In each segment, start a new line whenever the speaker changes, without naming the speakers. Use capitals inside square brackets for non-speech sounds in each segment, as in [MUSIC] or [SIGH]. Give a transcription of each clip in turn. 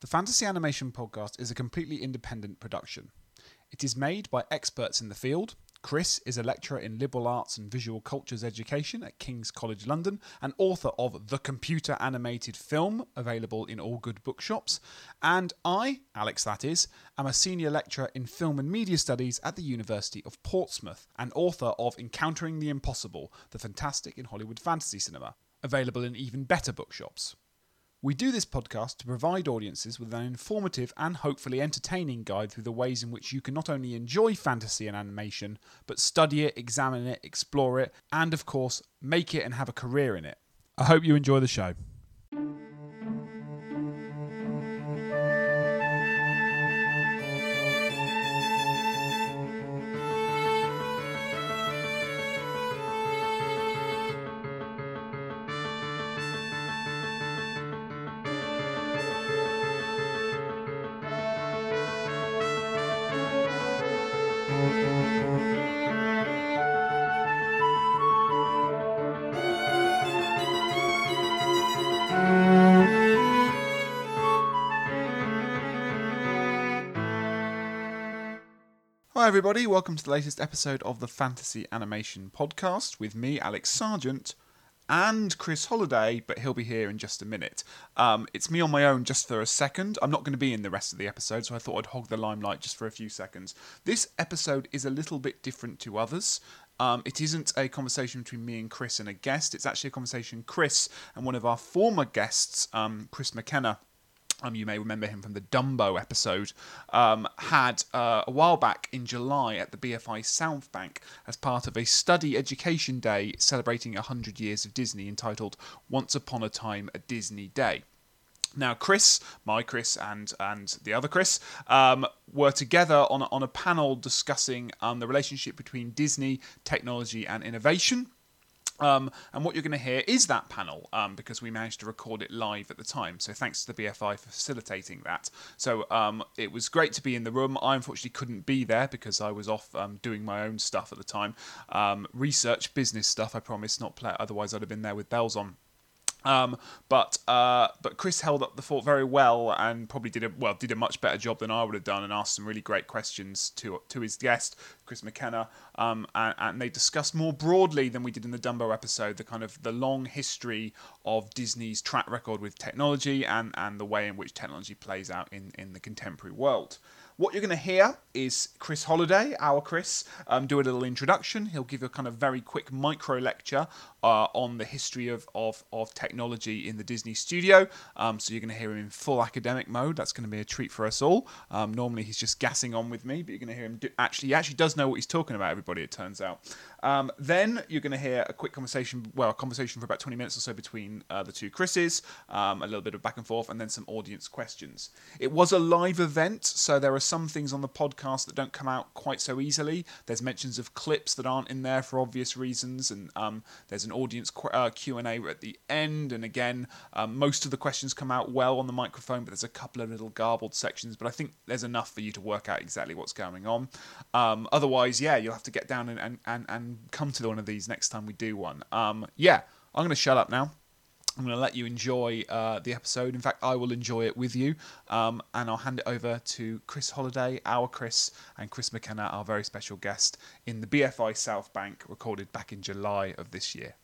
The Fantasy Animation Podcast is a completely independent production. It is made by experts in the field. Chris is a lecturer in liberal arts and visual cultures education at King's College London and author of The Computer Animated Film, available in all good bookshops. And I, Alex that is, am a senior lecturer in film and media studies at the University of Portsmouth and author of Encountering the Impossible, the fantastic in Hollywood fantasy cinema, available in even better bookshops. We do this podcast to provide audiences with an informative and hopefully entertaining guide through the ways in which you can not only enjoy fantasy and animation, but study it, examine it, explore it, and of course, make it and have a career in it. I hope you enjoy the show. Everybody. Welcome to the latest episode of the Fantasy Animation Podcast with me, Alex Sergeant, and Chris Holliday, but he'll be here in just a minute. Um, it's me on my own just for a second. I'm not going to be in the rest of the episode, so I thought I'd hog the limelight just for a few seconds. This episode is a little bit different to others. Um, it isn't a conversation between me and Chris and a guest. It's actually a conversation Chris and one of our former guests, um, Chris McKenna, um, you may remember him from the Dumbo episode, um, had uh, a while back in July at the BFI South Bank as part of a study education day celebrating 100 years of Disney entitled Once Upon a Time a Disney Day. Now, Chris, my Chris, and and the other Chris um, were together on on a panel discussing um, the relationship between Disney, technology, and innovation. Um, and what you're going to hear is that panel um, because we managed to record it live at the time. So thanks to the BFI for facilitating that. So um, it was great to be in the room. I unfortunately couldn't be there because I was off um, doing my own stuff at the time, um, research, business stuff. I promise not play. Otherwise, I'd have been there with bells on. Um, but uh, but Chris held up the fort very well and probably did a well did a much better job than I would have done and asked some really great questions to to his guest Chris McKenna um, and, and, they discussed more broadly than we did in the Dumbo episode the kind of the long history of Disney's track record with technology and and the way in which technology plays out in in the contemporary world. What you're going to hear is Chris Holliday, our Chris, um, do a little introduction. He'll give you a kind of very quick micro lecture uh, on the history of, of, of technology in the Disney studio. Um, so you're going to hear him in full academic mode. That's going to be a treat for us all. Um, normally he's just gassing on with me, but you're going to hear him do, actually, he actually does know what he's talking about, everybody, it turns out. Um, then you're going to hear a quick conversation, well, a conversation for about 20 minutes or so between uh, the two Chris's, um, a little bit of back and forth, and then some audience questions. It was a live event, so there are some things on the podcast that don't come out quite so easily. There's mentions of clips that aren't in there for obvious reasons, and um, there's an audience qu- uh, Q&A at the end. And again, um, most of the questions come out well on the microphone, but there's a couple of little garbled sections. But I think there's enough for you to work out exactly what's going on. Um, otherwise, yeah, you'll have to get down and, and, and, and come to one of these next time we do one. Um, yeah, I'm going to shut up now. I'm going to let you enjoy uh, the episode. In fact, I will enjoy it with you. Um, and I'll hand it over to Chris Holliday, our Chris, and Chris McKenna, our very special guest in the BFI South Bank, recorded back in July of this year.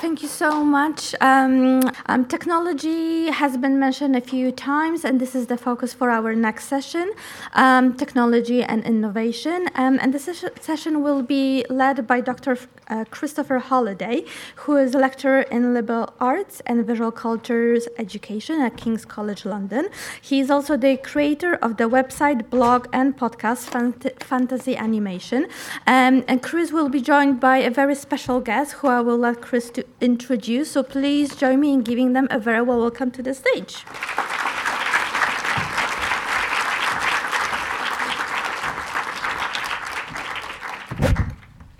Thank you so much. Um, um, technology has been mentioned a few times, and this is the focus for our next session um, technology and innovation. Um, and this ses- session will be led by Dr. Uh, Christopher Holliday, who is a lecturer in liberal arts and visual cultures education at King's College London. He is also the creator of the website, blog, and podcast Fant- Fantasy Animation. Um, and Chris will be joined by a very special guest who I will let Chris to introduce. So please join me in giving them a very well welcome to the stage.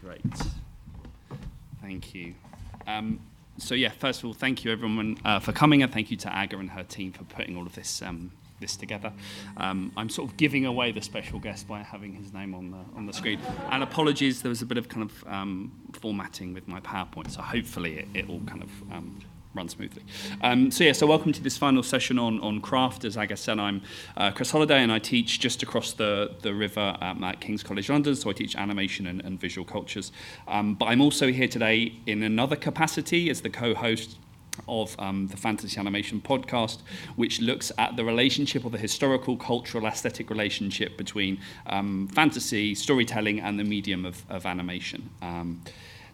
Great. Thank you. Um, so yeah, first of all, thank you everyone uh, for coming, and thank you to Aga and her team for putting all of this um, this together. Um, I'm sort of giving away the special guest by having his name on the on the screen. And apologies, there was a bit of kind of um, formatting with my PowerPoint, so hopefully it, it all kind of um, run smoothly. Um, so yeah, so welcome to this final session on, on craft. As I guess said, I'm uh, Chris Holliday and I teach just across the, the river at King's College London, so I teach animation and, and visual cultures. Um, but I'm also here today in another capacity as the co-host of um, the Fantasy Animation podcast, which looks at the relationship or the historical, cultural, aesthetic relationship between um, fantasy, storytelling, and the medium of, of animation. Um,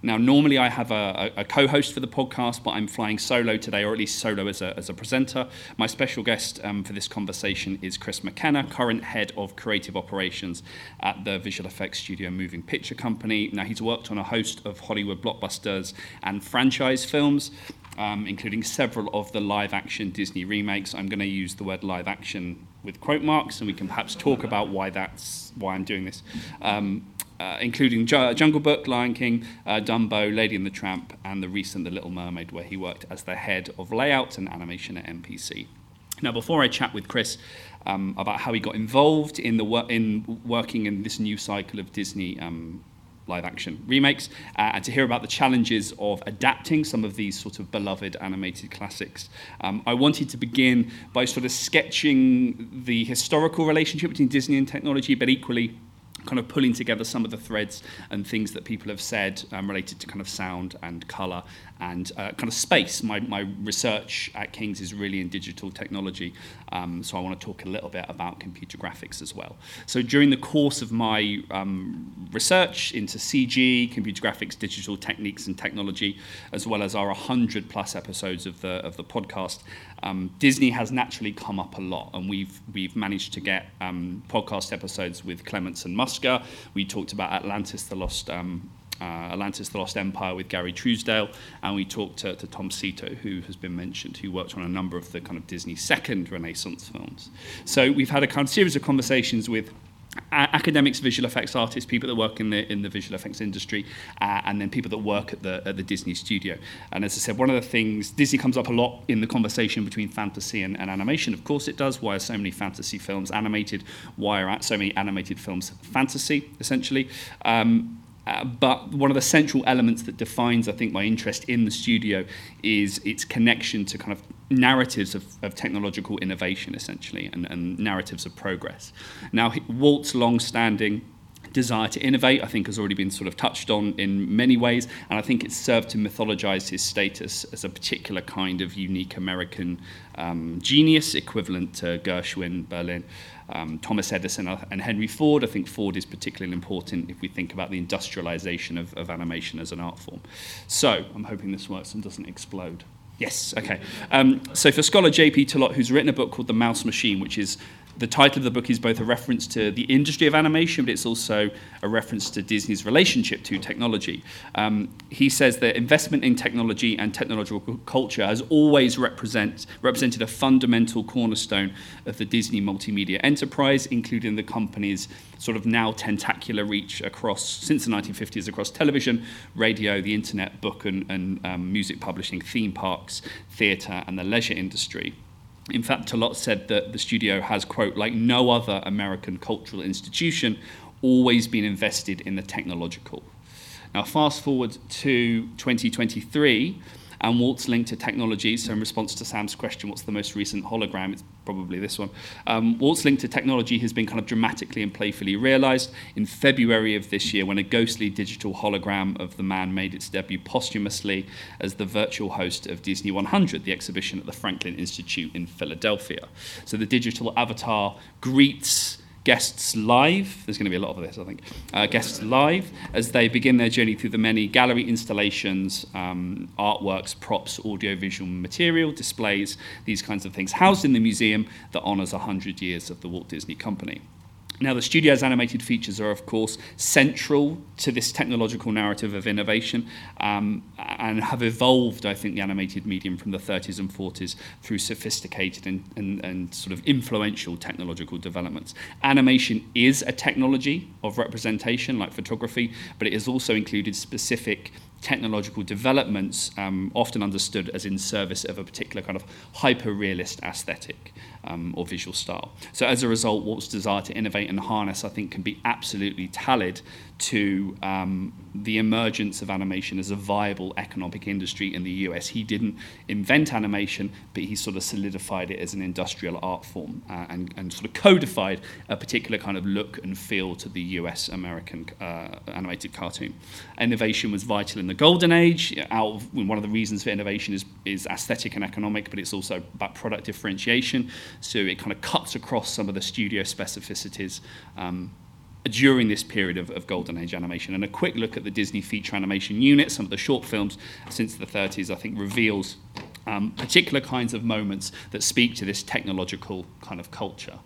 now, normally I have a, a, a co host for the podcast, but I'm flying solo today, or at least solo as a, as a presenter. My special guest um, for this conversation is Chris McKenna, current head of creative operations at the visual effects studio Moving Picture Company. Now, he's worked on a host of Hollywood blockbusters and franchise films. Um, including several of the live action Disney remakes. I'm going to use the word live action with quote marks, and we can perhaps talk about why that's why I'm doing this. Um, uh, including Jungle Book, Lion King, uh, Dumbo, Lady and the Tramp, and the recent The Little Mermaid, where he worked as the head of layout and animation at MPC. Now, before I chat with Chris um, about how he got involved in the wor- in working in this new cycle of Disney um, live action remakes, uh, and to hear about the challenges of adapting some of these sort of beloved animated classics. Um, I wanted to begin by sort of sketching the historical relationship between Disney and technology, but equally kind of pulling together some of the threads and things that people have said um, related to kind of sound and color and uh, kind of space. My, my research at King's is really in digital technology, um, so I want to talk a little bit about computer graphics as well. So during the course of my um, research into CG, computer graphics, digital techniques and technology, as well as our 100 plus episodes of the, of the podcast, um, Disney has naturally come up a lot, and we've, we've managed to get um, podcast episodes with Clements and Musker. We talked about Atlantis, the Lost um, uh, Atlantis the Lost Empire with Gary Trousdale, and we talked to, to Tom Sito, who has been mentioned, who worked on a number of the kind of Disney second Renaissance films. So we've had a kind of series of conversations with academics, visual effects artists, people that work in the in the visual effects industry, uh, and then people that work at the at the Disney studio. And as I said, one of the things Disney comes up a lot in the conversation between fantasy and, and animation. Of course, it does. Why are so many fantasy films animated? Why are so many animated films fantasy? Essentially. Um, uh, but one of the central elements that defines, I think, my interest in the studio is its connection to kind of narratives of, of technological innovation, essentially, and, and narratives of progress. Now, Walt's long-standing desire to innovate, I think, has already been sort of touched on in many ways, and I think it's served to mythologize his status as a particular kind of unique American um, genius, equivalent to Gershwin, Berlin um, Thomas Edison and Henry Ford. I think Ford is particularly important if we think about the industrialization of, of animation as an art form. So I'm hoping this works and doesn't explode. Yes, okay. Um, so for scholar J.P. Telotte, who's written a book called The Mouse Machine, which is the title of the book is both a reference to the industry of animation, but it's also a reference to Disney's relationship to technology. Um, he says that investment in technology and technological culture has always represent, represented a fundamental cornerstone of the Disney multimedia enterprise, including the company's sort of now tentacular reach across, since the 1950s, across television, radio, the internet, book and, and um, music publishing, theme parks, theatre, and the leisure industry. In fact, Telotte said that the studio has, quote, like no other American cultural institution, always been invested in the technological. Now, fast forward to 2023, and Walt's link to technology. So, in response to Sam's question, what's the most recent hologram? It's probably this one. Um, Walt's link to technology has been kind of dramatically and playfully realized in February of this year when a ghostly digital hologram of the man made its debut posthumously as the virtual host of Disney 100, the exhibition at the Franklin Institute in Philadelphia. So, the digital avatar greets guests live. There's going to be a lot of this, I think. Uh, guests live as they begin their journey through the many gallery installations, um, artworks, props, audiovisual material, displays, these kinds of things, housed in the museum that honours 100 years of the Walt Disney Company. Now, the studio's animated features are, of course, central to this technological narrative of innovation um, and have evolved, I think, the animated medium from the 30s and 40s through sophisticated and, and, and sort of influential technological developments. Animation is a technology of representation, like photography, but it has also included specific technological developments, um, often understood as in service of a particular kind of hyper realist aesthetic um, or visual style. So, as a result, Walt's desire to innovate and harness, I think, can be absolutely tallied to um, the emergence of animation as a viable economic industry in the US. He didn't invent animation, but he sort of solidified it as an industrial art form uh, and, and sort of codified a particular kind of look and feel to the US American uh, animated cartoon. Innovation was vital in the golden age. Out of, one of the reasons for innovation is, is aesthetic and economic, but it's also about product differentiation. So it kind of cuts across some of the studio specificities. Um, during this period of, of golden age animation. And a quick look at the Disney feature animation unit, some of the short films since the 30s, I think reveals um, particular kinds of moments that speak to this technological kind of culture.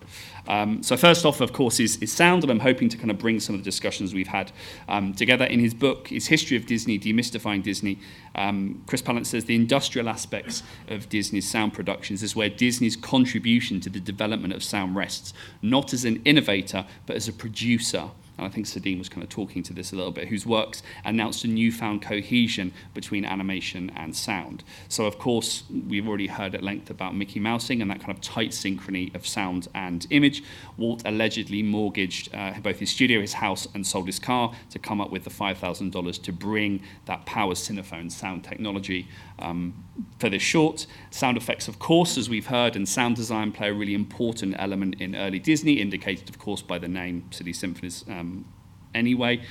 Um, so first off, of course, is, is sound, and I'm hoping to kind of bring some of the discussions we've had um, together. In his book, his History of Disney, Demystifying Disney, um, Chris Pallant says the industrial aspects of Disney's sound productions is where Disney's contribution to the development of sound rests, not as an innovator, but as a producer and I think Sadim was kind of talking to this a little bit, whose works announced a newfound cohesion between animation and sound. So, of course, we've already heard at length about Mickey Mousing and that kind of tight synchrony of sound and image. Walt allegedly mortgaged uh, both his studio, his house, and sold his car to come up with the $5,000 to bring that power cinephone sound technology um, for this short. Sound effects, of course, as we've heard, and sound design play a really important element in early Disney, indicated, of course, by the name Silly Symphonies um, anyway.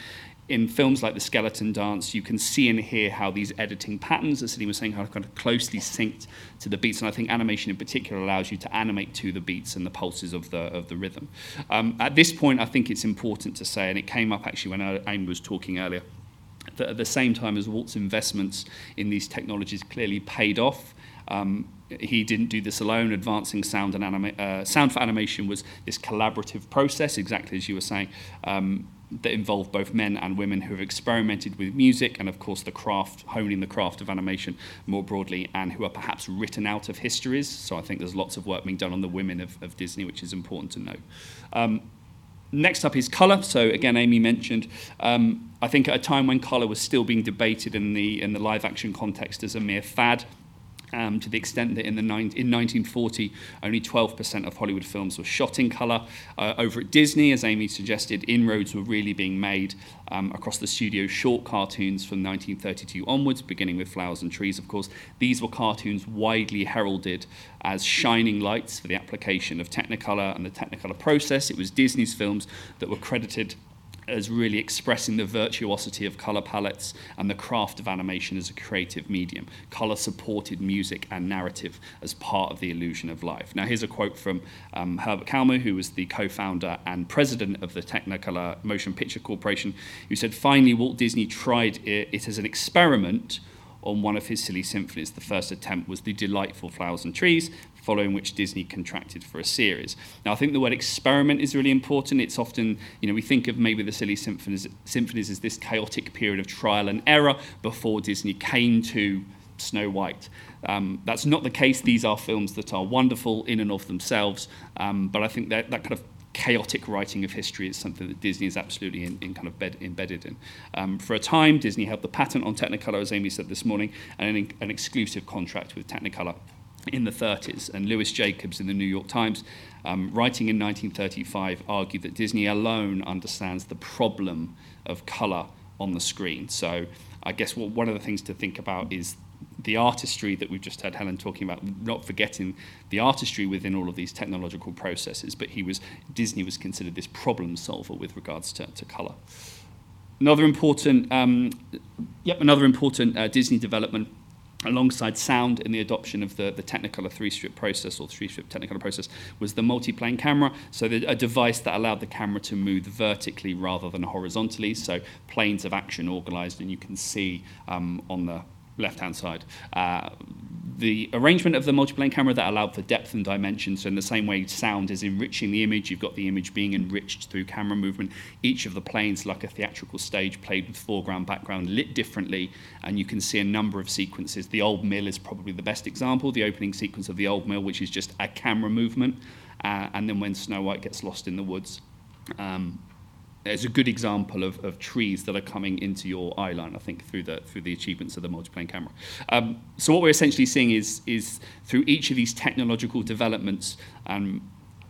In films like The Skeleton Dance, you can see and hear how these editing patterns, as Sadim was saying, are kind of closely synced to the beats. And I think animation in particular allows you to animate to the beats and the pulses of the, of the rhythm. Um, at this point, I think it's important to say, and it came up actually when Amy was talking earlier, that at the same time as Walt's investments in these technologies clearly paid off, um, he didn't do this alone. Advancing sound and anima- uh, sound for animation was this collaborative process, exactly as you were saying, um, that involved both men and women who have experimented with music and, of course, the craft, honing the craft of animation more broadly, and who are perhaps written out of histories. So I think there's lots of work being done on the women of, of Disney, which is important to know. Um, Next up is colour. So again, Amy mentioned. Um, I think at a time when colour was still being debated in the in the live action context as a mere fad, um, to the extent that in, the in 1940, only 12% of Hollywood films were shot in colour. Uh, over at Disney, as Amy suggested, inroads were really being made um, across the studio's short cartoons from 1932 onwards, beginning with Flowers and Trees, of course. These were cartoons widely heralded as shining lights for the application of Technicolor and the Technicolor process. It was Disney's films that were credited as really expressing the virtuosity of color palettes and the craft of animation as a creative medium. Color supported music and narrative as part of the illusion of life. Now, here's a quote from um, Herbert Kalmus, who was the co founder and president of the Technicolor Motion Picture Corporation, who said, Finally, Walt Disney tried it, it as an experiment on one of his silly symphonies. The first attempt was The Delightful Flowers and Trees, following which Disney contracted for a series. Now, I think the word experiment is really important. It's often, you know, we think of maybe the silly symphonies, symphonies as this chaotic period of trial and error before Disney came to Snow White. Um, that's not the case. These are films that are wonderful in and of themselves, um, but I think that, that kind of chaotic writing of history is something that Disney is absolutely in, in kind of bed, embedded in. Um, for a time, Disney held the patent on Technicolor, as Amy said this morning, and an, an exclusive contract with Technicolor in the 30s. And Lewis Jacobs in the New York Times, um, writing in 1935, argued that Disney alone understands the problem of color on the screen. So I guess well, one of the things to think about is the artistry that we've just heard Helen talking about, not forgetting the artistry within all of these technological processes, but he was Disney was considered this problem solver with regards to, to color. Another important, um, yep, another important uh, Disney development alongside sound in the adoption of the, the Technicolor three-strip process or three-strip Technicolor process was the multi-plane camera, so the, a device that allowed the camera to move vertically rather than horizontally, so planes of action organized, and you can see um, on the left-hand side. Uh, the arrangement of the multiplane camera that allowed for depth and dimension. So in the same way sound is enriching the image, you've got the image being enriched through camera movement. Each of the planes, like a theatrical stage, played with foreground, background, lit differently, and you can see a number of sequences. The Old Mill is probably the best example, the opening sequence of the Old Mill, which is just a camera movement, uh, and then when Snow White gets lost in the woods. Um, there's a good example of, of trees that are coming into your eye line, I think, through the through the achievements of the multiplane camera. Um, so what we're essentially seeing is is through each of these technological developments, um,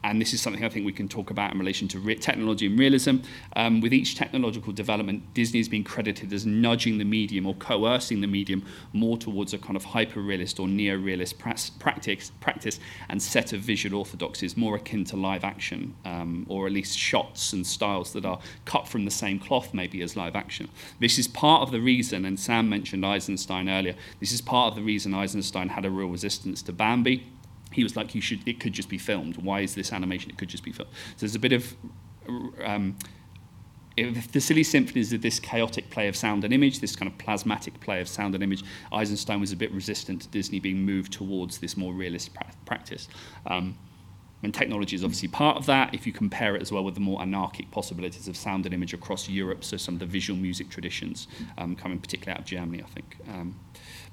and this is something I think we can talk about in relation to re- technology and realism. Um, with each technological development, Disney has been credited as nudging the medium or coercing the medium more towards a kind of hyper-realist or neo-realist practice, practice and set of visual orthodoxies more akin to live action, um, or at least shots and styles that are cut from the same cloth maybe as live action. This is part of the reason, and Sam mentioned Eisenstein earlier, this is part of the reason Eisenstein had a real resistance to Bambi he was like, you should, it could just be filmed. Why is this animation? It could just be filmed. So there's a bit of, um, if the silly symphonies of this chaotic play of sound and image, this kind of plasmatic play of sound and image, Eisenstein was a bit resistant to Disney being moved towards this more realist pra- practice. Um, and technology is obviously part of that. If you compare it as well with the more anarchic possibilities of sound and image across Europe, so some of the visual music traditions um, coming particularly out of Germany, I think. Um,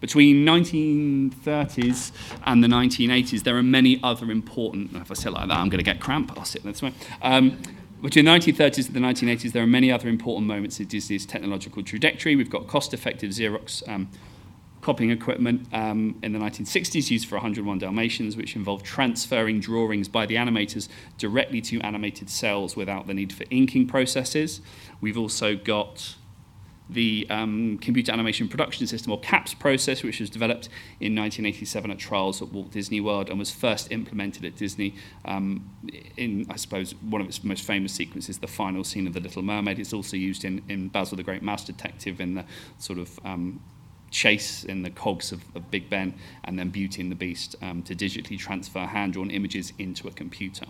between 1930s and the 1980s, there are many other important. If I sit like that, I'm going to get cramp. I'll sit this way. Um, between the 1930s and the 1980s, there are many other important moments in Disney's technological trajectory. We've got cost-effective Xerox um, copying equipment um, in the 1960s used for 101 Dalmatians, which involved transferring drawings by the animators directly to animated cels without the need for inking processes. We've also got the um, computer animation production system, or CAPS process, which was developed in 1987 at trials at Walt Disney World and was first implemented at Disney um, in, I suppose, one of its most famous sequences, the final scene of The Little Mermaid. It's also used in, in Basil the Great Mouse Detective in the sort of um, chase in the cogs of, of Big Ben, and then Beauty and the Beast um, to digitally transfer hand drawn images into a computer.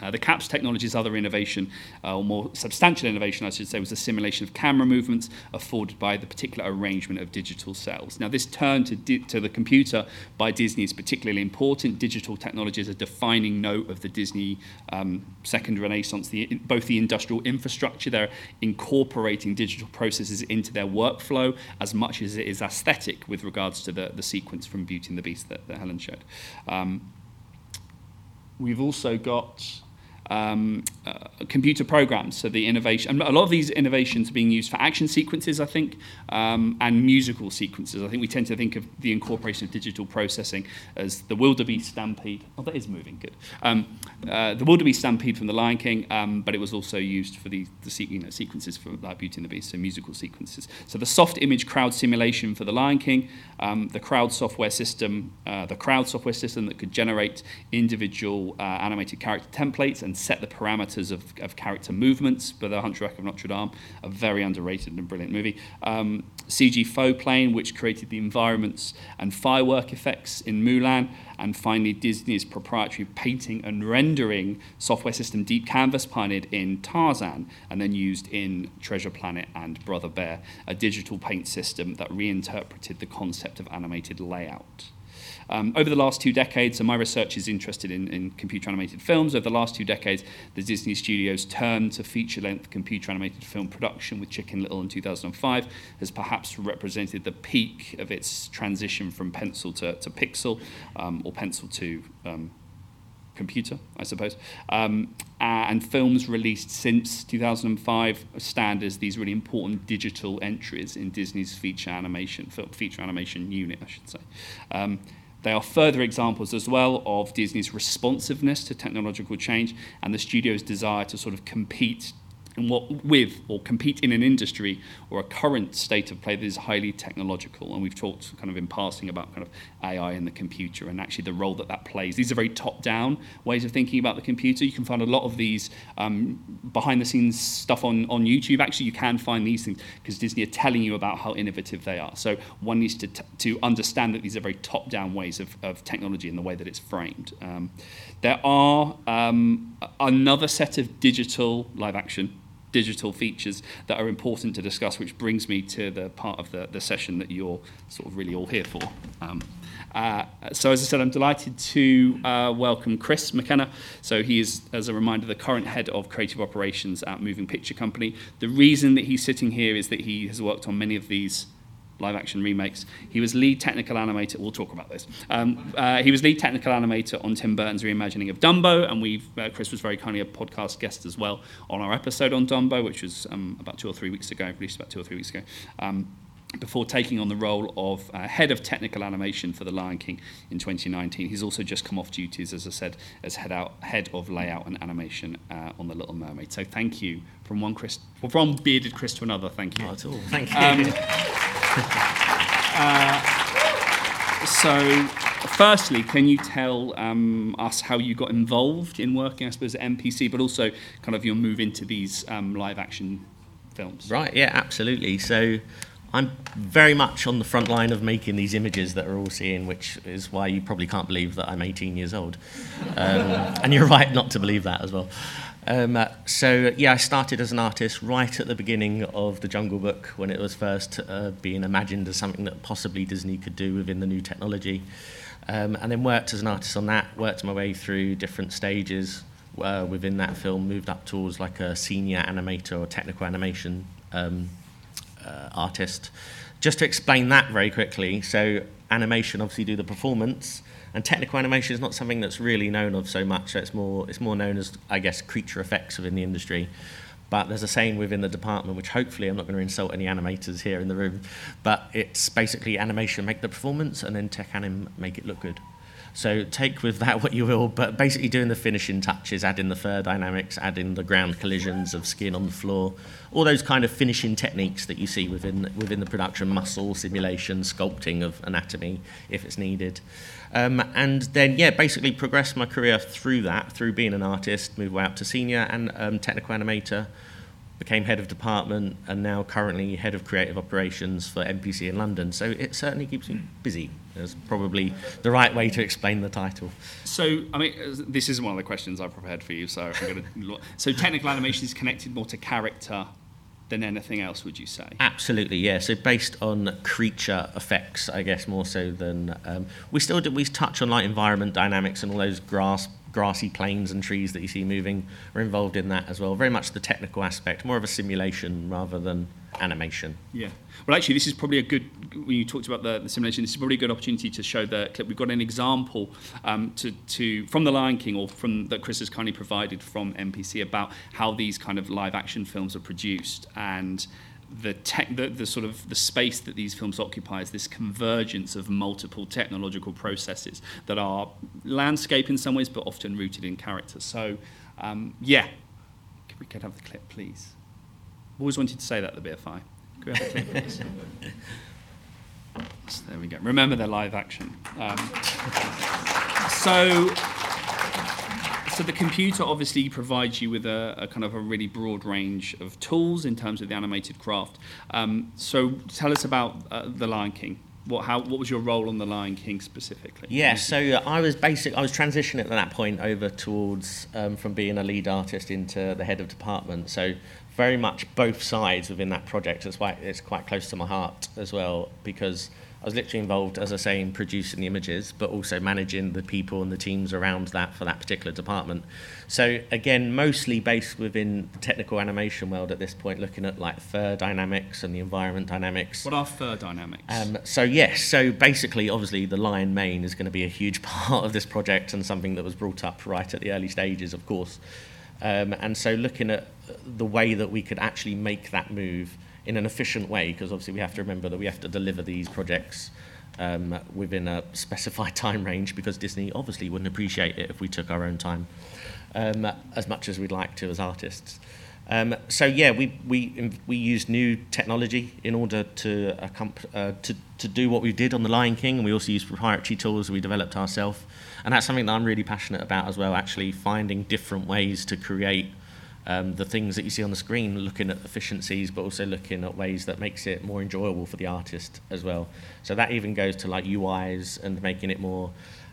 Uh, the CAPS technology's other innovation, uh, or more substantial innovation, I should say, was the simulation of camera movements afforded by the particular arrangement of digital cels. Now, this turn to, di- to the computer by Disney is particularly important. Digital technology is a defining note of the Disney um, second renaissance, the, both the industrial infrastructure, they're incorporating digital processes into their workflow as much as it is aesthetic with regards to the, the sequence from Beauty and the Beast that, that Helen showed. Um, we've also got um, uh, computer programs. So the innovation, a lot of these innovations are being used for action sequences, I think, um, and musical sequences. I think we tend to think of the incorporation of digital processing as the wildebeest stampede. Oh, that is moving good. Um, uh, the wildebeest stampede from The Lion King, um, but it was also used for the, the you know, sequences for like Beauty and the Beast, so musical sequences. So the soft image crowd simulation for The Lion King, um, the crowd software system, uh, the crowd software system that could generate individual uh, animated character templates and set the parameters of, of character movements. But The Hunchback of Notre Dame, a very underrated and brilliant movie. Um, CG faux plane, which created the environments and firework effects in Mulan. And finally, Disney's proprietary painting and rendering software system Deep Canvas, pioneered in Tarzan and then used in Treasure Planet and Brother Bear, a digital paint system that reinterpreted the concept of animated layout. Um, over the last two decades, so my research is interested in, in computer animated films. Over the last two decades, the Disney studios turn to feature length computer animated film production with Chicken Little in 2005 has perhaps represented the peak of its transition from pencil to, to pixel um, or pencil to um, computer, I suppose. Um, and films released since 2005 stand as these really important digital entries in Disney's feature animation, feature animation unit, I should say. Um, they are further examples as well of Disney's responsiveness to technological change and the studio's desire to sort of compete and what with or compete in an industry or a current state of play that is highly technological. And we've talked kind of in passing about kind of AI and the computer and actually the role that that plays. These are very top-down ways of thinking about the computer. You can find a lot of these um, behind-the-scenes stuff on, on YouTube. Actually, you can find these things because Disney are telling you about how innovative they are. So one needs to, t- to understand that these are very top-down ways of, of technology in the way that it's framed. Um, there are um, another set of digital live action digital features that are important to discuss, which brings me to the part of the, the session that you're sort of really all here for. Um, uh, so, as I said, I'm delighted to uh, welcome Chris McKenna. So, he is, as a reminder, the current head of creative operations at Moving Picture Company. The reason that he's sitting here is that he has worked on many of these live action remakes. He was lead technical animator. We'll talk about this. Um, uh, he was lead technical animator on Tim Burton's reimagining of Dumbo, and we've uh, Chris was very kindly a podcast guest as well on our episode on Dumbo, which was um, about two or three weeks ago, released about two or three weeks ago. Um, before taking on the role of uh, head of technical animation for The Lion King in 2019. He's also just come off duties, as I said, as head, out, head of layout and animation uh, on The Little Mermaid. So thank you from one Chris, from bearded Chris to another. Thank you.
Not at all. Thank you.
Uh, so, firstly, can you tell um, us how you got involved in working, I suppose, at MPC, but also kind of your move into these um, live action films?
Right, yeah, absolutely. So, I'm very much on the front line of making these images that are all seeing, which is why you probably can't believe that I'm 18 years old. Um, and you're right not to believe that as well. Um, so, yeah, I started as an artist right at the beginning of The Jungle Book when it was first uh, being imagined as something that possibly Disney could do within the new technology. Um, and then worked as an artist on that, worked my way through different stages uh, within that film, moved up towards like a senior animator or technical animation um, uh, artist. Just to explain that very quickly, so animation obviously do the performance, and technical animation is not something that's really known of so much. So it's more it's more known as I guess creature effects within the industry. But there's a saying within the department, which hopefully I'm not going to insult any animators here in the room, but it's basically animation make the performance and then tech anim make it look good. So take with that what you will, but basically doing the finishing touches, adding the fur dynamics, adding the ground collisions of skin on the floor, all those kind of finishing techniques that you see within within the production, muscle simulation, sculpting of anatomy if it's needed. Um, and then, yeah, basically progress my career through that, through being an artist, move up to senior and um, technical animator, became head of department, and now currently head of creative operations for MPC in London. So it certainly keeps me busy. Is probably the right way to explain the title.
So, I mean, this isn't one of the questions I prepared for you. So, I'm to. [LAUGHS] So, technical animation is connected more to character than anything else, would you say?
Absolutely, yeah. So based on creature effects, I guess more so than um, we still do. We touch on like environment dynamics and all those grass grassy plains and trees that you see moving are involved in that as well. Very much the technical aspect, more of a simulation rather than animation.
Yeah. Well, actually, this is probably a good, when you talked about the, the simulation, this is probably a good opportunity to show the clip. We've got an example um, to, to, from The Lion King or from that Chris has kindly provided from MPC about how these kind of live action films are produced and the, tech, the, the sort of the space that these films occupy is this convergence of multiple technological processes that are landscape in some ways, but often rooted in character. So, um, yeah, Can we could have the clip, please. Always wanted to say that at the BFI. Can we have the clip, please? so there we go. Remember they're live action. Um, so so the computer obviously provides you with a, a, kind of a really broad range of tools in terms of the animated craft. Um, so tell us about uh, the Lion King. What, how, what was your role on the Lion King specifically?
Yeah, so I was basic. I was transitioning at that point over towards um, from being a lead artist into the head of department. So very much both sides within that project. It's quite it's quite close to my heart as well because was literally involved, as I say, in producing the images, but also managing the people and the teams around that for that particular department. So again, mostly based within the technical animation world at this point, looking at like fur dynamics and the environment dynamics.
What are fur dynamics?
Um, so yes, so basically, obviously, the lion mane is going to be a huge [LAUGHS] part of this project and something that was brought up right at the early stages, of course. Um, and so looking at the way that we could actually make that move in an efficient way, because obviously we have to remember that we have to deliver these projects um, within a specified [LAUGHS] time range, because Disney obviously wouldn't appreciate it if we took our own time um, as much as we'd like to as artists. Um, so yeah, we we we used new technology in order to, uh, to to do what we did on the Lion King, and we also used proprietary tools we developed ourselves, and that's something that I'm really passionate about as well. Actually, finding different ways to create um, the things that you see on the screen, looking at efficiencies, but also looking at ways that makes it more enjoyable for the artist as well. So that even goes to like UIs and making it more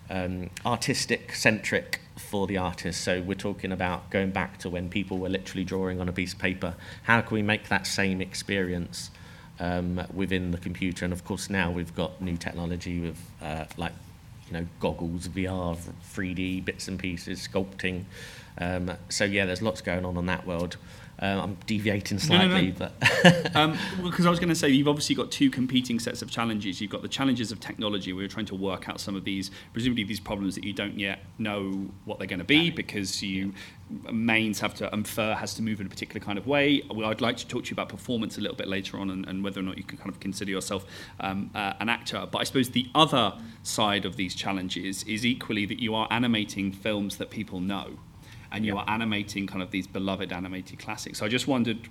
um, artistic centric for the artist. So we're talking about going back to when people were literally drawing on a piece of paper. How can we make that same experience um, within the computer? And of course, now we've got new technology with uh, like you know goggles, VR, 3D bits and pieces, sculpting. Um, so yeah, there's lots going on in that world. Um, I'm deviating
No, no, no.
slightly, but [LAUGHS]
um, because I was going to say you've obviously got two competing sets of challenges. You've got the challenges of technology. where you're trying to work out some of these, presumably these problems that you don't yet know what they're going to be because you manes have to infer has to move in a particular kind of way. Well, I'd like to talk to you about performance a little bit later on and, and whether or not you can kind of consider yourself um, uh, an actor. But I suppose the other side of these challenges is equally that you are animating films that people know and you are animating kind of these beloved animated classics. So I just wondered,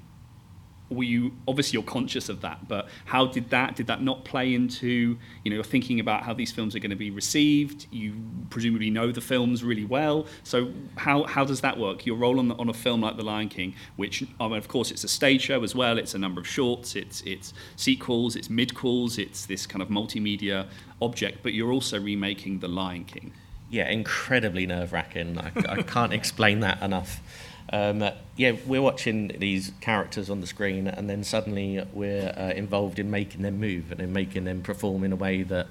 were you obviously you're conscious of that, but how did that did that not play into you know you're thinking about how these films are going to be received? You presumably know the films really well. So how how does that work? Your role on the, on a film like The Lion King, which I mean, of course it's a stage show as well. It's a number of shorts. It's it's sequels. It's midquels. It's this kind of multimedia object. But you're also remaking The Lion King.
Yeah, incredibly nerve wracking. I, I can't explain that enough. Um, yeah, we're watching these characters on the screen, and then suddenly we're uh, involved in making them move and in making them perform in a way that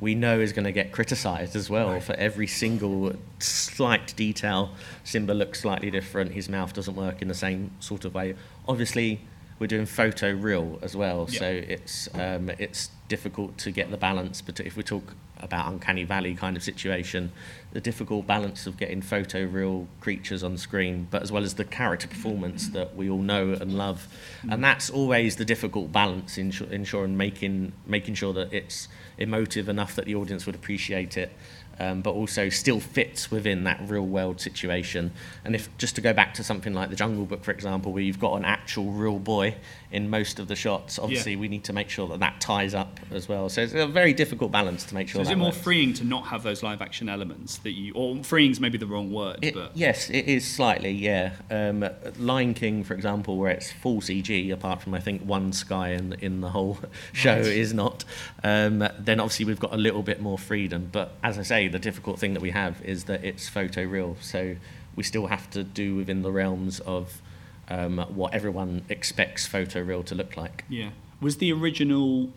we know is going to get criticised as well for every single slight detail. Simba looks slightly different. His mouth doesn't work in the same sort of way. Obviously, we're doing photo real as well,
Yeah.
so it's um, it's difficult to get the balance. But if we talk about uncanny valley kind of situation, the difficult balance of getting photo real creatures on screen, but as well as the character performance that we all know and love, and that's always the difficult balance in ensuring making making sure that it's emotive enough that the audience would appreciate it. Um, but also still fits within that real world situation. And if just to go back to something like the Jungle Book, for example, where you've got an actual real boy in most of the shots, obviously we need to make sure that that ties up as well. So it's a very difficult balance to make sure.
So is it more
works.
freeing to not have those live action elements that you, or freeing's maybe the wrong word,
It,
but
yes, it is slightly, yeah. Um, Lion King, for example, where it's full CG, apart from I think one sky in in the whole [LAUGHS] show is not. Um, then obviously we've got a little bit more freedom. But as I say, the difficult thing that we have is that it's photo real, so we still have to do within the realms of um, what everyone expects photo real to look like.
Yeah. Was the original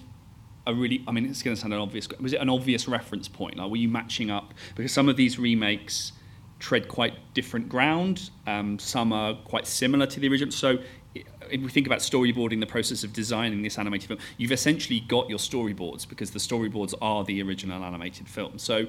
a really? I mean, it's going to sound an obvious. Was it an obvious reference point? Like, were you matching up? Because some of these remakes tread quite different ground. Um, some are quite similar to the original. So, if we think about storyboarding, the process of designing this animated film, you've essentially got your storyboards because the storyboards are the original animated film. So,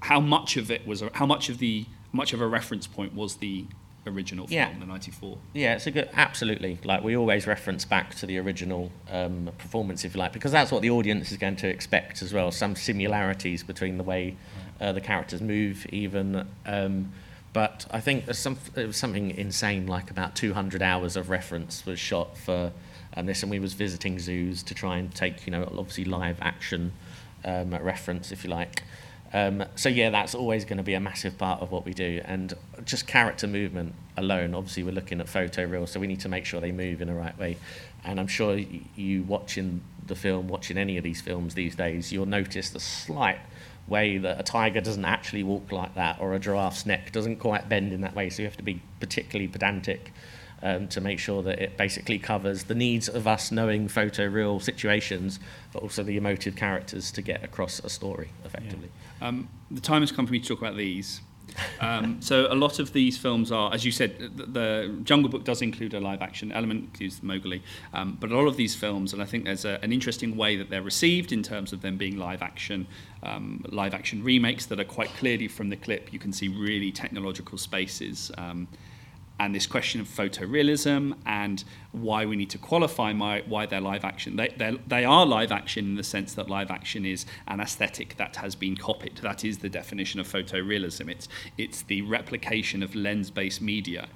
how much of it was? How much of the much of a reference point was the original
Yeah.
the '94?
Yeah, it's a good, absolutely. Like we always reference back to the original um, performance, if you like, because that's what the audience is going to expect as well. Some similarities between the way uh, the characters move, even. Um, but I think there's some, it was something insane, like about 200 hours of reference was shot for um, this, and we was visiting zoos to try and take, you know, obviously live action um, reference, if you like. Um, so yeah, that's always going to be a massive part of what we do, and just character movement alone. Obviously, we're looking at photo real, so we need to make sure they move in the right way. And I'm sure you watching the film, watching any of these films these days, you'll notice the slight way that a tiger doesn't actually walk like that, or a giraffe's neck doesn't quite bend in that way. So you have to be particularly pedantic um, to make sure that it basically covers the needs of us knowing photo real situations, but also the emotive characters to get across a story effectively.
Um, the time has come for me to talk about these. Um, so a lot of these films are, as you said, the, the Jungle Book does include a live action element, includes Mowgli, um, but a lot of these films, and I think there's a, an interesting way that they're received in terms of them being live action, um, live action remakes that are quite clearly from the clip. You can see really technological spaces. And this question of photorealism and why we need to qualify my, why they're live action. They, they're, they are live action in the sense that live action is an aesthetic that has been copied. That is the definition of photorealism. It's, it's the replication of lens-based media.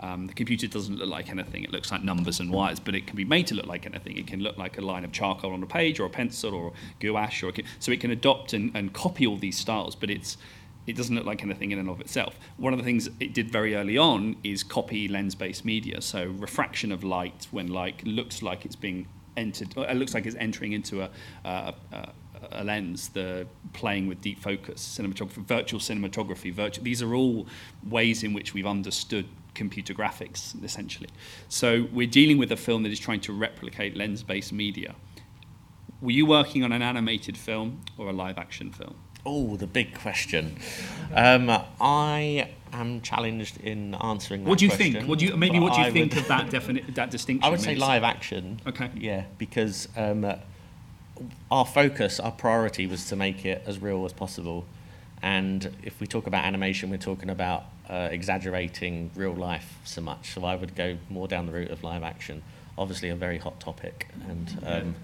Um, the computer doesn't look like anything. It looks like numbers and wires, but it can be made to look like anything. It can look like a line of charcoal on a page or a pencil or gouache. Or so it can adopt and, and copy all these styles, but it's it doesn't look like anything in and of itself. One of the things it did very early on is copy lens-based media, so refraction of light when light looks like it's being entered, it looks like it's entering into a, a, a, a lens. The playing with deep focus, cinematography, virtual cinematography, virtual. These are all ways in which we've understood computer graphics, essentially. So we're dealing with a film that is trying to replicate lens-based media. Were you working on an animated film or a live-action film?
Oh, the big question. Um, I am challenged in answering. That
What do you
question,
think? What do you maybe what do you
I
think
would-
of that defini- that distinction?
I would say live action.
Okay.
Yeah, because um, our focus, our priority was to make it as real as possible. And if we talk about animation, we're talking about uh, exaggerating real life so much. So I would go more down the route of live action. Obviously, a very hot topic, and um,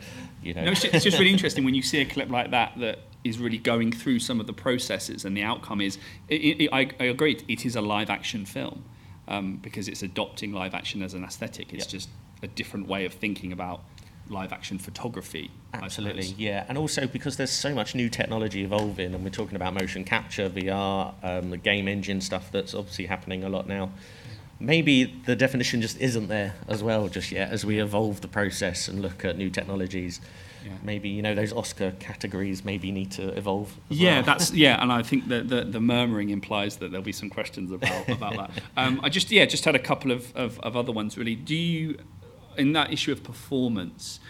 you know.
No, it's just, it's just really interesting when you see a clip like that that is really going through some of the processes, and the outcome is. It, it, I, I agree, it is a live action film um, because it's adopting live action as an aesthetic. It's
Yep.
just a different way of thinking about live action photography.
Absolutely, yeah, and also because there's so much new technology evolving, and we're talking about motion capture, VR, um, the game engine stuff that's obviously happening a lot now. Maybe the definition just isn't there as well just yet as we evolve the process and look at new technologies.
Yeah.
Maybe you know those Oscar categories maybe need to evolve. as
Yeah,
well.
that's yeah, and I think that the, the murmuring implies that there'll be some questions about about that. [LAUGHS] Um, I just yeah, just had a couple of, of, of other ones really. Do you in that issue of performance?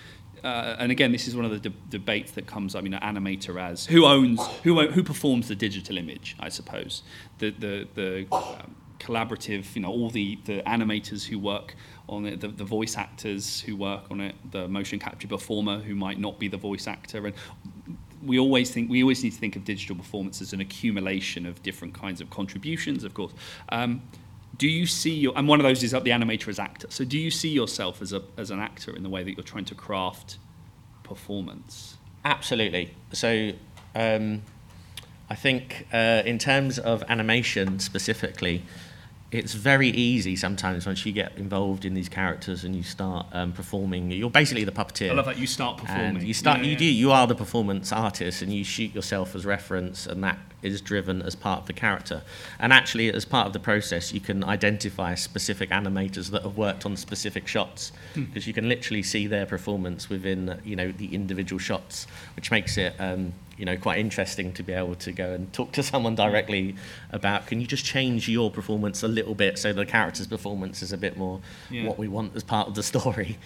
Uh, and again, this is one of the de- debates that comes I mean, know, animator as who owns who who performs the digital image? I suppose the the the um, collaborative. You know, all the the animators who work on it, the, the voice actors who work on it, the motion capture performer who might not be the voice actor, and we always think we always need to think of digital performance as an accumulation of different kinds of contributions, of course. Um, do you see your and one of those is the animator as actor. So do you see yourself as a as an actor in the way that you're trying to craft performance?
Absolutely. So, um, I think uh, in terms of animation specifically, it's very easy sometimes once you get involved in these characters and you start um, performing. You're basically the puppeteer.
I love that you start performing.
And you start,
Yeah,
you
yeah.
do, you are the performance artist, and you shoot yourself as reference, and that is driven as part of the character. And actually, as part of the process, you can identify specific animators that have worked on specific shots,
Hmm.
because you can literally see their performance within, you know, the individual shots, which makes it, um, you know, quite interesting to be able to go and talk to [LAUGHS] someone directly about. Can you just change your performance a little bit so the character's performance is a bit more
Yeah.
what we want as part of the story?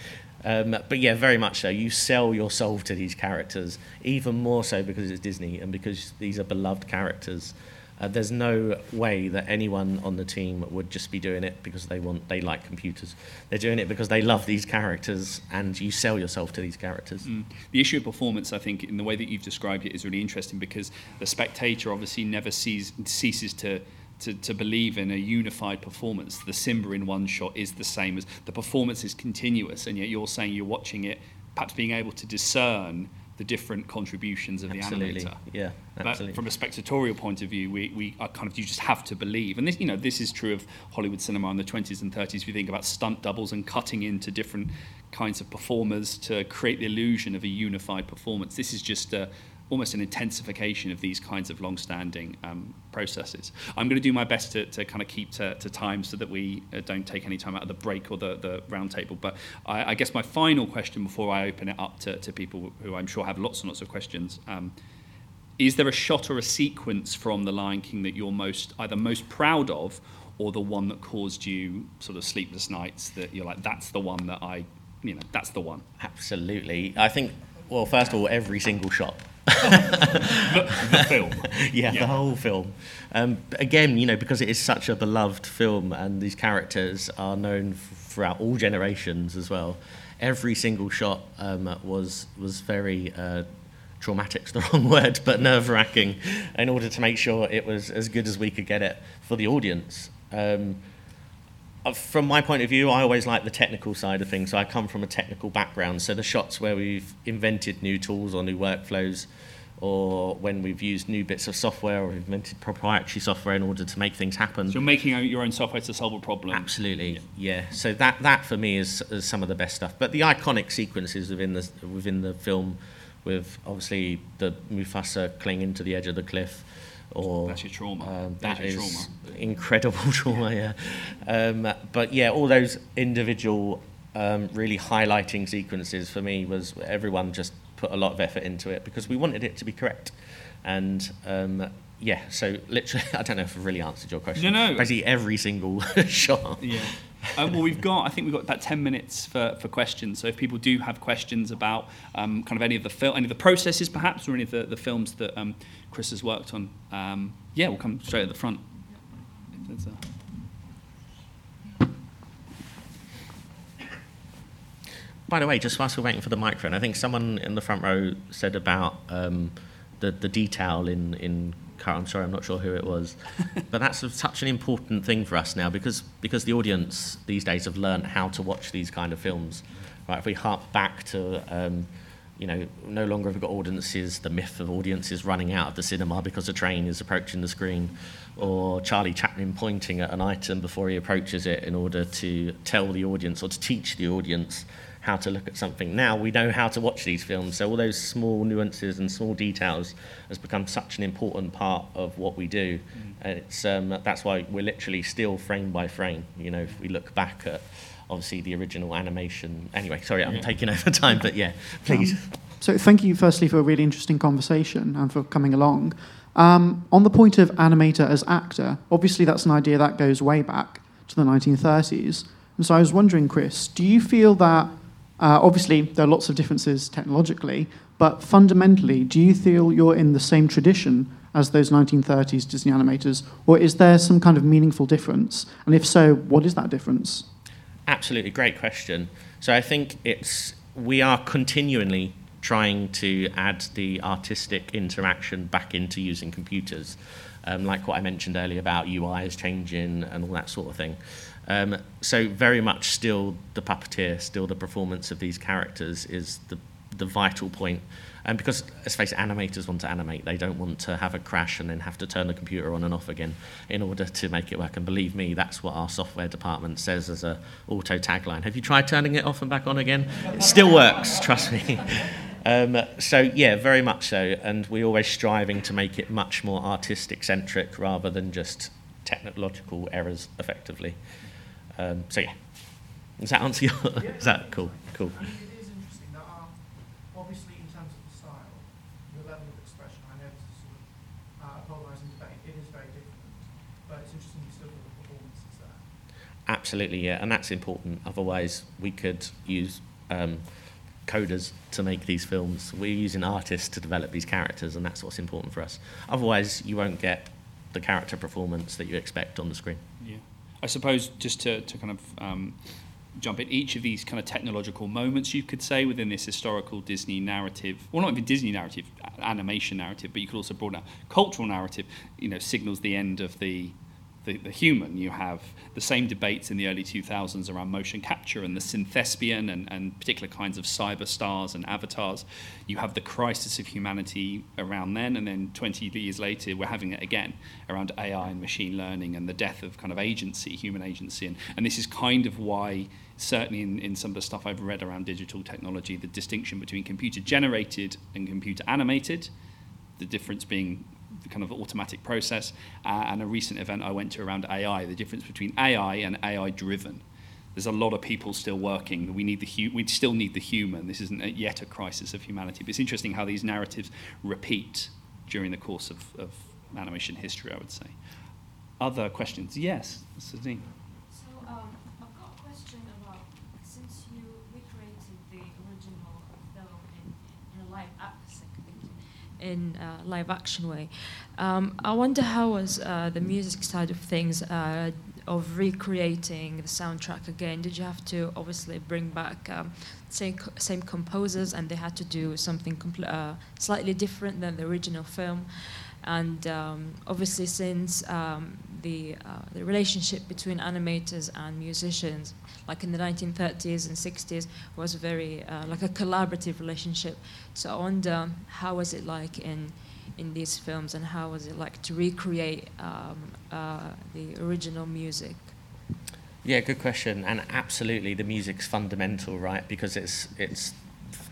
Um, but yeah, very much so. You sell your soul to these characters, even more so because it's Disney and because these are beloved characters. Uh, there's no way that anyone on the team would just be doing it because they want they like computers. They're doing it because they love these characters, and you sell yourself to these characters.
Mm. The issue of performance, I think, in the way that you've described it, is really interesting because the spectator obviously never sees ceases to. To, to believe in a unified performance, the Simba in one shot is the same as the performance is continuous, and yet you're saying you're watching it, perhaps being able to discern the different contributions of
Absolutely,
the animator.
yeah,
But
absolutely.
from a spectatorial point of view, we, we are kind of you just have to believe, and this you know this is true of Hollywood cinema in the 20s and 30s. If you think about stunt doubles and cutting into different kinds of performers to create the illusion of a unified performance, this is just a, almost an intensification of these kinds of long-standing um, processes. I'm going to do my best to, to kind of keep to, to time so that we uh, don't take any time out of the break or the, the round table. But I, I guess my final question before I open it up to, to people who I'm sure have lots and lots of questions. Um, is there a shot or a sequence from The Lion King that you're most either most proud of or the one that caused you sort of sleepless nights that you're like that's the one that I you know that's the one
Absolutely. I think. Well, first of all, every single shot.
The, [LAUGHS] the film
yeah,
Yeah.
the whole film. Um, again, you know, because it is such a beloved film and these characters are known throughout all generations as well. Every single shot um, was was very uh, traumatic's [LAUGHS] the wrong word, but nerve wracking, in order to make sure it was as good as we could get it for the audience. Um, Uh, from my point of view, I always like the technical side of things. So I come from a technical background. So the shots where we've invented new tools or new workflows, or when we've used new bits of software or invented proprietary software in order to make things happen.
so you're making your own software to solve a problem
Absolutely, yeah. So that that for me is, is some of the best stuff. But the iconic sequences within the within the film, with obviously the Mufasa clinging to the edge of the cliff, or
That's your trauma.
Um, that
your
is
trauma.
incredible [LAUGHS] trauma. Yeah, um, but yeah, all those individual um, really highlighting sequences for me was everyone just put a lot of effort into it because we wanted it to be correct, and. Um, yeah, so literally, [LAUGHS] I don't know if I've really answered your question.
No, no.
Basically, every single [LAUGHS] shot.
Yeah. Um, well, we've got, I think we've got about 10 minutes for, for questions. So if people do have questions about um, kind of any of the fil- any of the processes perhaps, or any of the, the films that um, Chris has worked on, um, yeah, we'll come straight at the front.
By the way, just whilst we're waiting for the microphone, I think someone in the front row said about um, the, the detail in, in car. I'm sorry, I'm not sure who it was. [LAUGHS] but that's such an important thing for us now because, because the audience these days have learned how to watch these kind of films. Right? If we hark back to, um, you know, no longer have we got audiences, the myth of audiences running out of the cinema because a train is approaching the screen, or Charlie Chaplin pointing at an item before he approaches it in order to tell the audience or to teach the audience how to look at something. Now we know how to watch these films, so all those small nuances and small details has become such an important part of what we do. Mm. And it's um, that's why we're literally still frame by frame. You know, if we look back at obviously the original animation. Anyway, sorry, I'm yeah. taking over time, but yeah, [LAUGHS] please. Um,
so thank you firstly for a really interesting conversation and for coming along. Um, on the point of animator as actor, obviously that's an idea that goes way back to the 1930s. And so I was wondering, Chris, do you feel that uh, obviously, there are lots of differences technologically, but fundamentally, do you feel you're in the same tradition as those 1930s Disney animators, or is there some kind of meaningful difference? And if so, what is that difference?
Absolutely, great question. So I think it's we are continually trying to add the artistic interaction back into using computers, um, like what I mentioned earlier about UI is changing and all that sort of thing. Um, so very much still the puppeteer, still the performance of these characters is the, the vital point. And because, let's face it, animators want to animate. They don't want to have a crash and then have to turn the computer on and off again in order to make it work. And believe me, that's what our software department says as a auto tagline. Have you tried turning it off and back on again? It still works, trust me. [LAUGHS] Um, so yeah, very much so, and we're always striving to make it much more artistic centric rather than just technological errors, effectively. Um, so yeah, does that answer your? [LAUGHS] Yeah. is that cool? Cool.
I mean, it is interesting that um, obviously in terms of the style, your level of expression, I know this is sort of uh, a polarizing debate. It is very different, but it's interesting you still feel the performances there.
Absolutely, yeah, and that's important. Otherwise, we could use. Um, coders to make these films. We're using artists to develop these characters, and that's what's important for us. Otherwise, you won't get the character performance that you expect on the screen.
Yeah. I suppose just to, to kind of um, jump in, each of these kind of technological moments, you could say, within this historical Disney narrative, well, not even Disney narrative, animation narrative, but you could also broaden out cultural narrative, you know, signals the end of the the, the human. You have the same debates in the early 2000s around motion capture and the synthespian and, and particular kinds of cyber stars and avatars. You have the crisis of humanity around then, and then 20 years later, we're having it again around AI and machine learning and the death of kind of agency, human agency. And, and this is kind of why certainly in, in some of the stuff I've read around digital technology, the distinction between computer generated and computer animated, the difference being kind of automatic process. Uh, and a recent event I went to around AI, the difference between AI and AI driven. There's a lot of people still working. We need the hu- we still need the human. This isn't yet a crisis of humanity. But it's interesting how these narratives repeat during the course of, of animation history. I would say. Other questions? Yes,
Sazine. So um, I've got a question about since you recreated the original film in, in a live action in a live action way. Um, I wonder how was uh, the music side of things uh, of recreating the soundtrack again. Did you have to obviously bring back um, same same composers and they had to do something uh, slightly different than the original film? And um, obviously, since um, the uh, the relationship between animators and musicians like in the 1930s and 60s, was very uh, like a collaborative relationship. So I wonder how was it like in in these films, and how was it like to recreate um, uh, the original music?
Yeah, good question. And absolutely, the music's fundamental, right? Because it's it's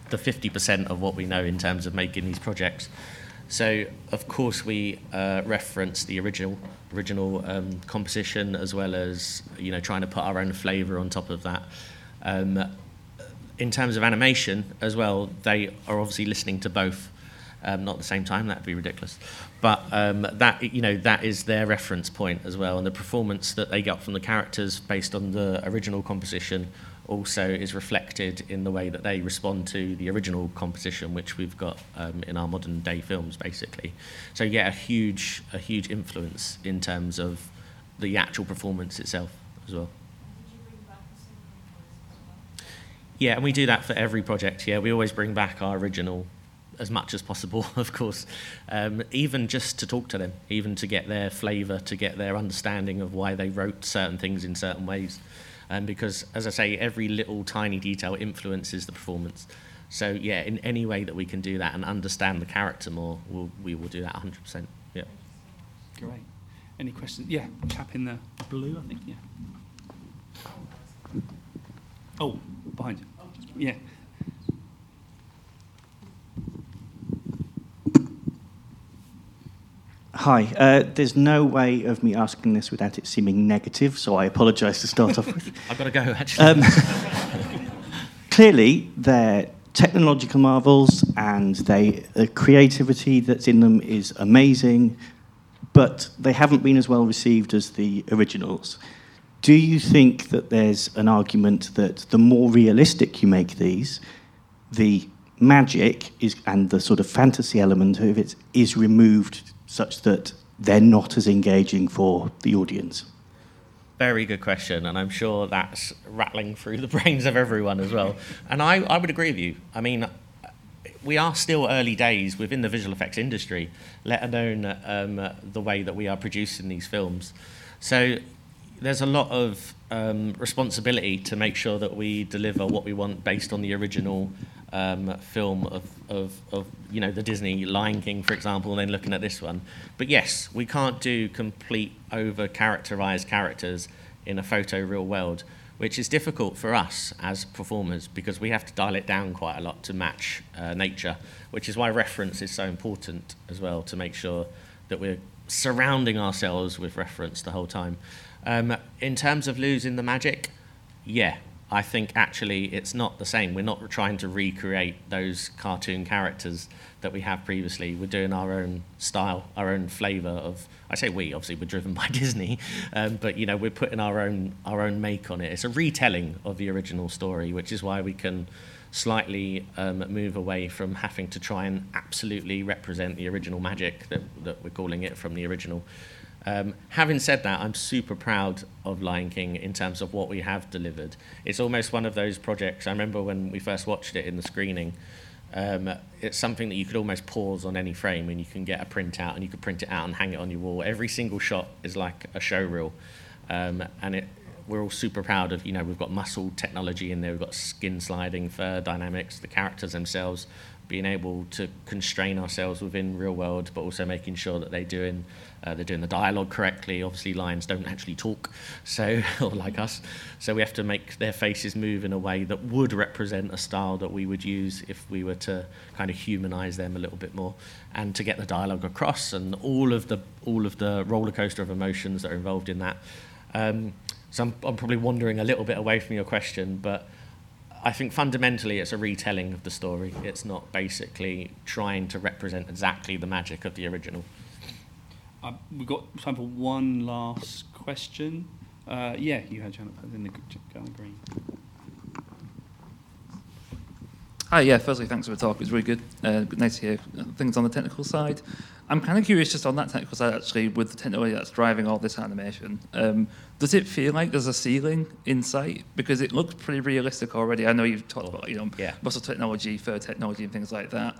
the 50% of what we know in terms of making these projects. So, of course, we uh, reference the original original um, composition as well as you know trying to put our own flavour on top of that. Um, in terms of animation as well, they are obviously listening to both. Um, not at the same time, that'd be ridiculous. But um, that you know that is their reference point as well, and the performance that they get from the characters based on the original composition also is reflected in the way that they respond to the original composition, which we've got um, in our modern day films, basically. So yeah, a huge a huge influence in terms of the actual performance itself as well. Yeah, and we do that for every project. Yeah, we always bring back our original as much as possible, [LAUGHS] of course. Um, even just to talk to them, even to get their flavour, to get their understanding of why they wrote certain things in certain ways. Um, because, as I say, every little tiny detail influences the performance. So, yeah, in any way that we can do that and understand the character more, we'll, we will do that 100%. Yeah.
Great. Any questions? Yeah, chap in the blue, I think. Yeah. Oh, behind you. Yeah.
Hi. Uh, there's no way of me asking this without it seeming negative, so I apologise to start off with. [LAUGHS]
I've got to go, actually.
Um, [LAUGHS] clearly, they're technological marvels, and they the creativity that's in them is amazing, but they haven't been as well received as the originals. Do you think that there's an argument that the more realistic you make these, the magic is and the sort of fantasy element of it is removed such that they're not as engaging for the audience?
Very good question, and I'm sure that's rattling through the [LAUGHS] brains of everyone as well. And I, I would agree with you. I mean, we are still early days within the visual effects industry, let alone um, the way that we are producing these films. So there's a lot of um, responsibility to make sure that we deliver what we want based on the original um, film of, of, of, you know, the Disney Lion King, for example, and then looking at this one. But yes, we can't do complete over characterized characters in a photo real world, which is difficult for us as performers because we have to dial it down quite a lot to match uh, nature, which is why reference is so important as well to make sure that we're surrounding ourselves with reference the whole time. Um, in terms of losing the magic, yeah, I think actually it's not the same. We're not trying to recreate those cartoon characters that we have previously. We're doing our own style, our own flavour of. I say we, obviously we're driven [LAUGHS] by Disney, um, but you know we're putting our own our own make on it. It's a retelling of the original story, which is why we can slightly um, move away from having to try and absolutely represent the original magic that, that we're calling it from the original. Um, having said that, I'm super proud of Lion King in terms of what we have delivered. It's almost one of those projects. I remember when we first watched it in the screening. Um, it's something that you could almost pause on any frame and you can get a print out and you could print it out and hang it on your wall. Every single shot is like a show reel. Um, and it, we're all super proud of, you know, we've got muscle technology in there, we've got skin sliding, fur dynamics, the characters themselves being able to constrain ourselves within real world, but also making sure that they're doing uh, they're doing the dialogue correctly. Obviously, lions don't actually talk, so [LAUGHS] or like us, so we have to make their faces move in a way that would represent a style that we would use if we were to kind of humanize them a little bit more, and to get the dialogue across and all of the all of the roller coaster of emotions that are involved in that. Um, so I'm, I'm probably wandering a little bit away from your question, but I think fundamentally it's a retelling of the story. It's not basically trying to represent exactly the magic of the original.
Uh, we've got time for one last question. Uh, yeah, you had Janet in the green.
Hi, yeah, firstly, thanks for the talk. It was really good. Uh, nice to hear things on the technical side. I'm kind of curious just on that technical side, actually, with the technology that's driving all this animation. Um, does it feel like there's a ceiling in sight? Because it looks pretty realistic already. I know you've talked about, you know,
yeah.
muscle technology, fur technology, and things like that.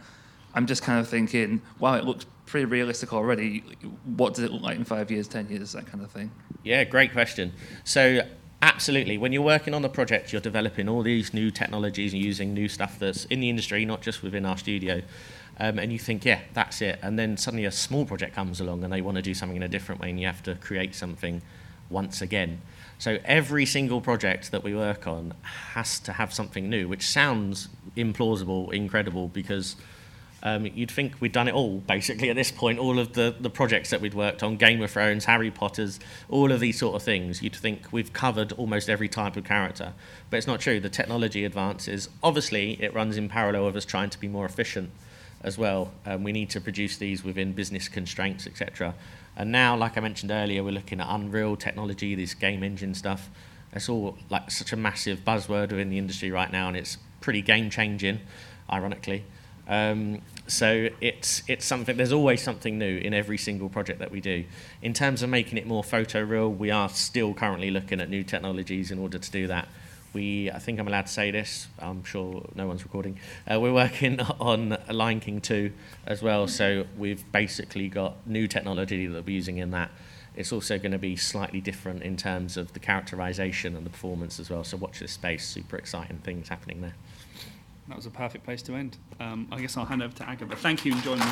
I'm just kind of thinking, wow, it looks pretty realistic already. What does it look like in five years, ten years, that kind of thing?
Yeah, great question. So Absolutely. When you're working on the project, you're developing all these new technologies and using new stuff that's in the industry, not just within our studio. Um, and you think, yeah, that's it. And then suddenly a small project comes along and they want to do something in a different way, and you have to create something once again. So every single project that we work on has to have something new, which sounds implausible, incredible, because um, you'd think we'd done it all, basically, at this point. All of the, the projects that we'd worked on, Game of Thrones, Harry Potter's, all of these sort of things, you'd think we've covered almost every type of character. But it's not true. The technology advances. Obviously, it runs in parallel with us trying to be more efficient. As well. Um, we need to produce these within business constraints, etc. And now, like I mentioned earlier, we're looking at Unreal technology, this game engine stuff. It's all like such a massive buzzword within the industry right now, and it's pretty game changing, ironically. Um, so it's it's something. There's always something new in every single project that we do. In terms of making it more photo real, we are still currently looking at new technologies in order to do that. We, I think I'm allowed to say this. I'm sure no one's recording. Uh, we're working [LAUGHS] on Lion King 2 as well. So we've basically got new technology that we're using in that. It's also going to be slightly different in terms of the characterization and the performance as well. So watch this space. Super exciting things happening there.
That was a perfect place to end. Um, I guess I'll hand over to Aga, but thank you and join me.